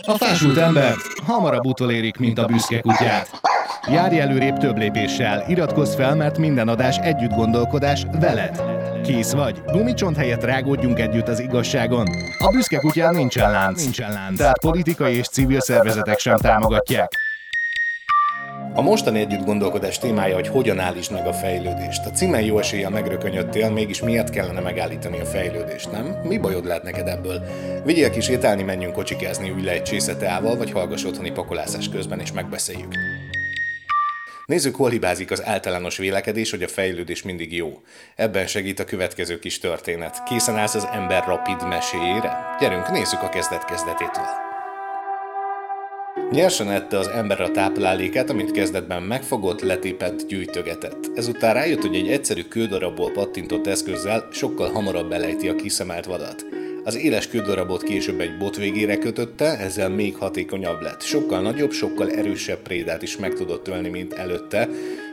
A fásult ember hamarabb utolérik, mint a büszke kutyát. Járj előrébb több lépéssel, iratkozz fel, mert minden adás együtt gondolkodás veled. Kész vagy? Gumicsont helyett rágódjunk együtt az igazságon. A büszke kutyán nincsen lánc, nincsen lánc. Tehát politikai és civil szervezetek sem támogatják. A mostani együtt gondolkodás témája, hogy hogyan állítsd meg a fejlődést. A címen jó eséllyel megrökönyödtél, mégis miért kellene megállítani a fejlődést, nem? Mi bajod lehet neked ebből? Vigyél ki sétálni, menjünk kocsikázni, ülj le egy csészeteával, vagy hallgass otthoni pakolászás közben, és megbeszéljük. Nézzük, hol hibázik az általános vélekedés, hogy a fejlődés mindig jó. Ebben segít a következő kis történet. Készen állsz az ember rapid meséjére? Gyerünk, nézzük a kezdet kezdetétől. Nyersen ette az ember a táplálékát, amit kezdetben megfogott, letépett, gyűjtögetett. Ezután rájött, hogy egy egyszerű kődarabból pattintott eszközzel sokkal hamarabb belejti a kiszemelt vadat. Az éles kődarabot később egy bot végére kötötte, ezzel még hatékonyabb lett. Sokkal nagyobb, sokkal erősebb prédát is meg tudott ölni, mint előtte.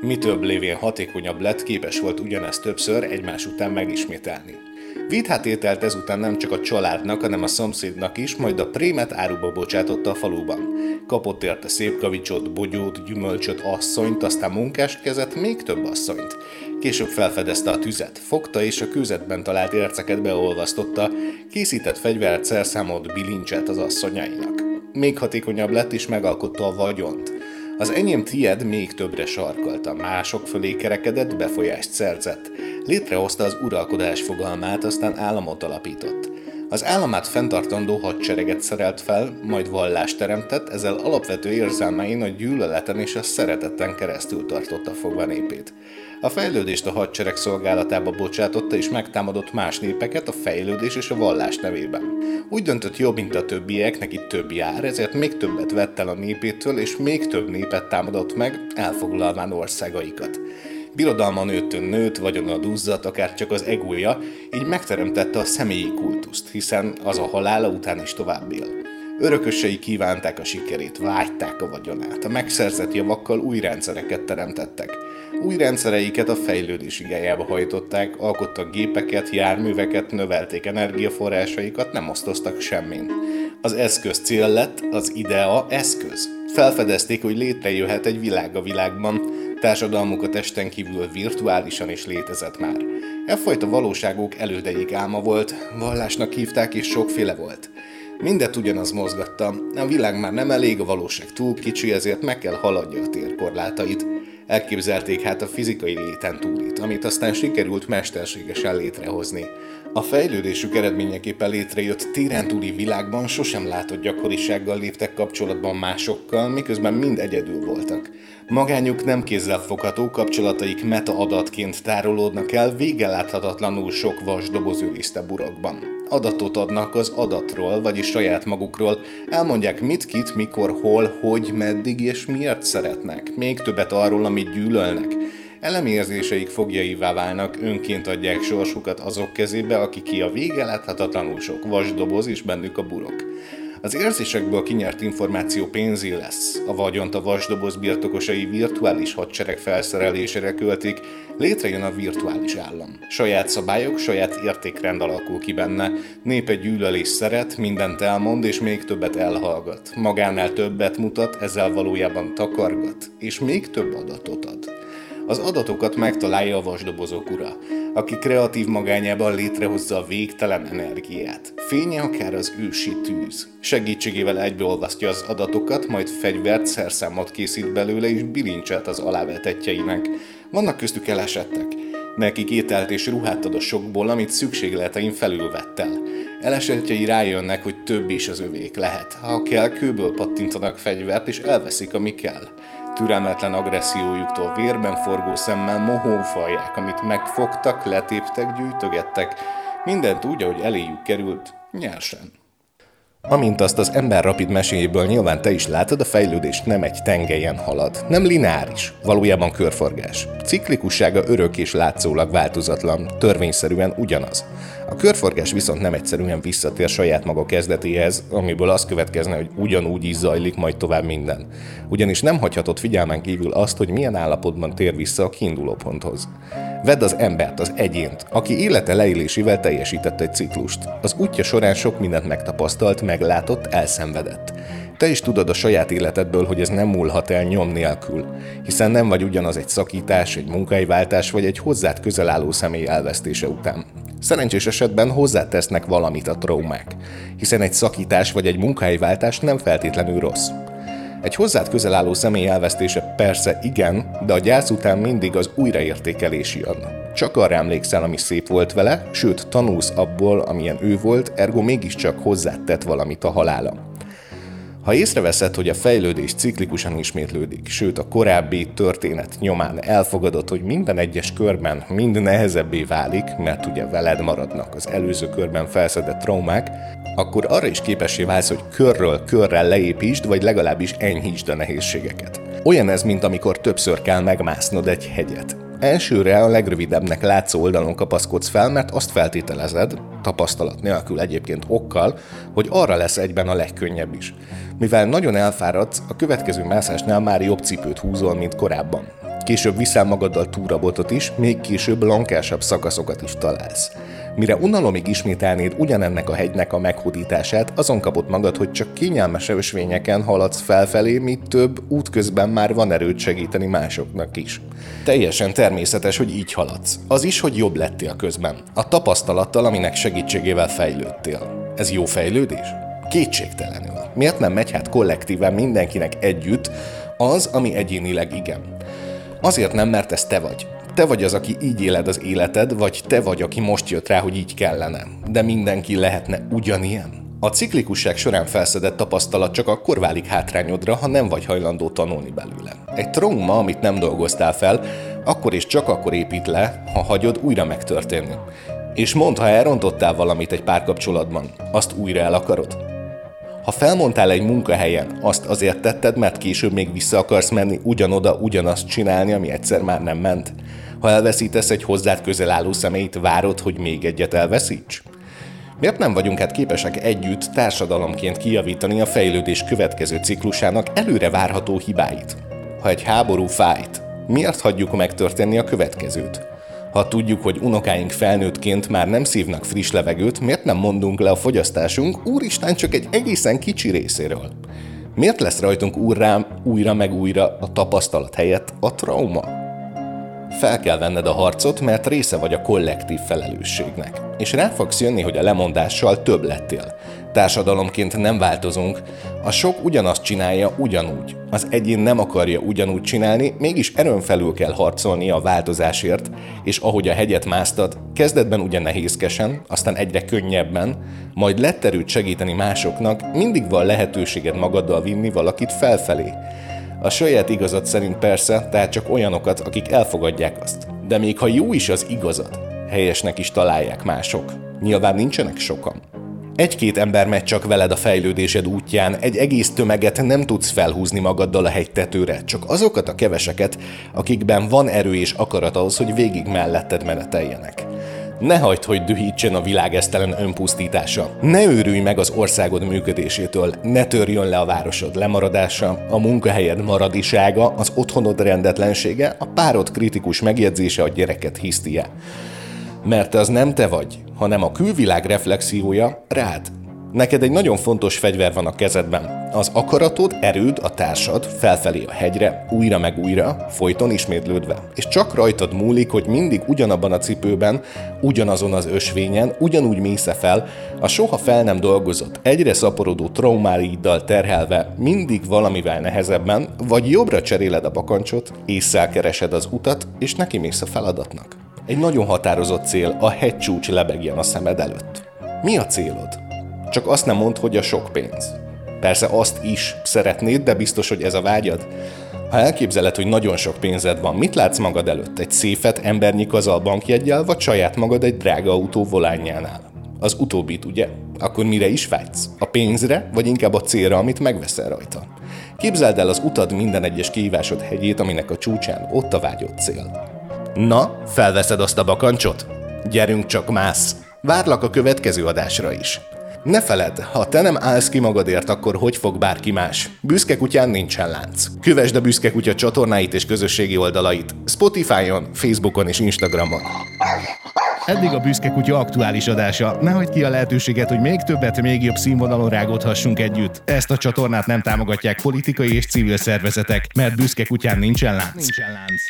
Mi több lévén hatékonyabb lett, képes volt ugyanezt többször egymás után megismételni. Vidhát ételt ezután nem csak a családnak, hanem a szomszédnak is, majd a prémet áruba bocsátotta a faluban. Kapott érte szép kavicsot, bogyót, gyümölcsöt, asszonyt, aztán munkás kezet, még több asszonyt. Később felfedezte a tüzet, fogta és a kőzetben talált érceket beolvasztotta, készített fegyvert, szerszámot, bilincset az asszonyainak. Még hatékonyabb lett és megalkotta a vagyont. Az enyém tied még többre sarkalta, mások fölé kerekedett, befolyást szerzett. Létrehozta az uralkodás fogalmát, aztán államot alapított. Az államát fenntartandó hadsereget szerelt fel, majd vallást teremtett, ezzel alapvető érzelmein a gyűlöleten és a szeretetten keresztül tartotta fogva népét. A fejlődést a hadsereg szolgálatába bocsátotta és megtámadott más népeket a fejlődés és a vallás nevében. Úgy döntött jobb, mint a többiek, neki több jár, ezért még többet vett el a népétől, és még több népet támadott meg, elfoglalván országaikat. Birodalma nőttön nőtt, vagyona duzzadt, akár csak az egója, így megteremtette a személyi kultuszt, hiszen az a halála után is tovább él. Örökösei kívánták a sikerét, vágyták a vagyonát, a megszerzett javakkal új rendszereket teremtettek. Új rendszereiket a fejlődés igájába hajtották, alkottak gépeket, járműveket, növelték energiaforrásaikat, nem osztoztak semmin. Az eszköz cél lett, az idea eszköz. Felfedezték, hogy létrejöhet egy világ a világban, társadalmuk a testen kívül virtuálisan is létezett már. E fajta valóságok elődeik álma volt, vallásnak hívták és sokféle volt. Mindet ugyanaz mozgatta, a világ már nem elég, a valóság túl kicsi, ezért meg kell haladja a térkorlátait. Elképzelték hát a fizikai léten túlit, amit aztán sikerült mesterségesen létrehozni. A fejlődésük eredményeképpen létrejött téren túli világban sosem látott gyakorisággal léptek kapcsolatban másokkal, miközben mind egyedül voltak. Magányuk nem kézzelfogható, kapcsolataik meta adatként tárolódnak el vége láthatatlanul sok vas őrizte burakban. Adatot adnak az adatról, vagyis saját magukról, elmondják mit, kit, mikor, hol, hogy, meddig és miért szeretnek. Még többet arról, amit gyűlölnek. Elemérzéseik fogjaivá válnak, önként adják sorsukat azok kezébe, akik ki a vége láthatatlanul sok vasdoboz és bennük a burok. Az érzésekből kinyert információ pénzé lesz. A vagyont a vasdoboz birtokosai virtuális hadsereg felszerelésére költik, létrejön a virtuális állam. Saját szabályok, saját értékrend alakul ki benne, népe gyűlölés szeret, mindent elmond és még többet elhallgat. Magánál többet mutat, ezzel valójában takargat, és még több adatot ad. Az adatokat megtalálja a vasdobozok ura, aki kreatív magányában létrehozza a végtelen energiát. Fénye akár az ősi tűz. Segítségével egybeolvasztja az adatokat, majd fegyvert, szerszámot készít belőle és bilincset az alávetetjeinek. Vannak köztük elesettek. Nekik ételt és ruhát ad a sokból, amit szükségletein felül vett el. Elesetjei rájönnek, hogy több is az övék lehet. Ha kell, kőből pattintanak fegyvert, és elveszik, ami kell türelmetlen agressziójuktól vérben forgó szemmel mohófalják, amit megfogtak, letéptek, gyűjtögettek, mindent úgy, ahogy eléjük került, nyersen. Amint azt az ember rapid meséjéből nyilván te is látod, a fejlődés nem egy tengelyen halad, nem lineáris, valójában körforgás. Ciklikussága örök és látszólag változatlan, törvényszerűen ugyanaz. A körforgás viszont nem egyszerűen visszatér saját maga kezdetéhez, amiből az következne, hogy ugyanúgy is zajlik majd tovább minden. Ugyanis nem hagyhatod figyelmen kívül azt, hogy milyen állapotban tér vissza a kiinduló ponthoz. Vedd az embert, az egyént, aki élete leélésével teljesítette egy ciklust. Az útja során sok mindent megtapasztalt, meglátott, elszenvedett. Te is tudod a saját életedből, hogy ez nem múlhat el nyom nélkül, hiszen nem vagy ugyanaz egy szakítás, egy munkahelyváltás vagy egy hozzád közel álló személy elvesztése után. Szerencsés esetben hozzátesznek valamit a traumák, hiszen egy szakítás vagy egy munkahelyváltás nem feltétlenül rossz. Egy hozzád közel álló személy elvesztése persze igen, de a gyász után mindig az újraértékelés jön. Csak arra emlékszel, ami szép volt vele, sőt tanulsz abból, amilyen ő volt, ergo mégiscsak hozzád tett valamit a halála. Ha észreveszed, hogy a fejlődés ciklikusan ismétlődik, sőt a korábbi történet nyomán elfogadod, hogy minden egyes körben mind nehezebbé válik, mert ugye veled maradnak az előző körben felszedett traumák, akkor arra is képessé válsz, hogy körről körrel leépítsd, vagy legalábbis enyhítsd a nehézségeket. Olyan ez, mint amikor többször kell megmásznod egy hegyet. Elsőre a legrövidebbnek látszó oldalon kapaszkodsz fel, mert azt feltételezed, tapasztalat nélkül egyébként okkal, hogy arra lesz egyben a legkönnyebb is. Mivel nagyon elfáradsz, a következő mászásnál már jobb cipőt húzol, mint korábban. Később viszel magaddal túrabotot is, még később lankásabb szakaszokat is találsz. Mire unalomig ismételnéd ugyanennek a hegynek a meghódítását, azon kapott magad, hogy csak kényelmes ösvényeken haladsz felfelé, míg több útközben már van erőt segíteni másoknak is. Teljesen természetes, hogy így haladsz. Az is, hogy jobb lettél közben. A tapasztalattal, aminek segítségével fejlődtél. Ez jó fejlődés? Kétségtelenül. Miért nem megy hát kollektíven mindenkinek együtt az, ami egyénileg igen? Azért nem, mert ez te vagy. Te vagy az, aki így éled az életed, vagy te vagy, aki most jött rá, hogy így kellene. De mindenki lehetne ugyanilyen. A ciklikusság során felszedett tapasztalat csak akkor válik hátrányodra, ha nem vagy hajlandó tanulni belőle. Egy trauma, amit nem dolgoztál fel, akkor és csak akkor épít le, ha hagyod újra megtörténni. És mondd, ha elrontottál valamit egy párkapcsolatban, azt újra el akarod? Ha felmondtál egy munkahelyen, azt azért tetted, mert később még vissza akarsz menni ugyanoda, ugyanazt csinálni, ami egyszer már nem ment. Ha elveszítesz egy hozzád közel álló személyt, várod, hogy még egyet elveszíts? Miért nem vagyunk hát képesek együtt társadalomként kijavítani a fejlődés következő ciklusának előre várható hibáit? Ha egy háború fájt, miért hagyjuk megtörténni a következőt? Ha tudjuk, hogy unokáink felnőttként már nem szívnak friss levegőt, miért nem mondunk le a fogyasztásunk, úristen csak egy egészen kicsi részéről? Miért lesz rajtunk úrrám újra meg újra a tapasztalat helyett a trauma? Fel kell venned a harcot, mert része vagy a kollektív felelősségnek. És rá fogsz jönni, hogy a lemondással több lettél. Társadalomként nem változunk, a sok ugyanazt csinálja ugyanúgy. Az egyén nem akarja ugyanúgy csinálni, mégis erőn felül kell harcolnia a változásért, és ahogy a hegyet másztad, kezdetben ugye nehézkesen, aztán egyre könnyebben, majd lett erőt segíteni másoknak, mindig van lehetőséged magaddal vinni valakit felfelé. A saját igazat szerint persze, tehát csak olyanokat, akik elfogadják azt. De még ha jó is az igazad, helyesnek is találják mások. Nyilván nincsenek sokan. Egy-két ember megy csak veled a fejlődésed útján, egy egész tömeget nem tudsz felhúzni magaddal a hegytetőre, csak azokat a keveseket, akikben van erő és akarat ahhoz, hogy végig melletted meneteljenek. Ne hagyd, hogy dühítsen a világ esztelen önpusztítása. Ne őrülj meg az országod működésétől, ne törjön le a városod lemaradása, a munkahelyed maradisága, az otthonod rendetlensége, a párod kritikus megjegyzése, a gyereket hisztie. Mert az nem te vagy, hanem a külvilág reflexiója rád. Neked egy nagyon fontos fegyver van a kezedben. Az akaratod, erőd, a társad felfelé a hegyre, újra meg újra, folyton ismétlődve. És csak rajtad múlik, hogy mindig ugyanabban a cipőben, ugyanazon az ösvényen, ugyanúgy mész fel, a soha fel nem dolgozott, egyre szaporodó traumáiddal terhelve, mindig valamivel nehezebben, vagy jobbra cseréled a bakancsot, észszel keresed az utat, és neki mész a feladatnak. Egy nagyon határozott cél, a hegycsúcs lebegjen a szemed előtt. Mi a célod? Csak azt nem mond, hogy a sok pénz. Persze azt is szeretnéd, de biztos, hogy ez a vágyad. Ha elképzeled, hogy nagyon sok pénzed van, mit látsz magad előtt? Egy széfet embernyi kazal bankjegyel, vagy saját magad egy drága autó volánjánál? Az utóbbit, ugye? Akkor mire is vágysz? A pénzre, vagy inkább a célra, amit megveszel rajta? Képzeld el az utad minden egyes kihívásod hegyét, aminek a csúcsán ott a vágyott cél. Na, felveszed azt a bakancsot? Gyerünk csak mász! Várlak a következő adásra is. Ne feledd, ha te nem állsz ki magadért, akkor hogy fog bárki más? Büszke kutyán nincsen lánc. Kövesd a Büszke kutya csatornáit és közösségi oldalait. Spotify-on, Facebookon és Instagramon. Eddig a Büszke Kutya aktuális adása. Ne hagyd ki a lehetőséget, hogy még többet, még jobb színvonalon rágódhassunk együtt. Ezt a csatornát nem támogatják politikai és civil szervezetek, mert Büszke Kutyán nincsen lánc. Nincsen lánc.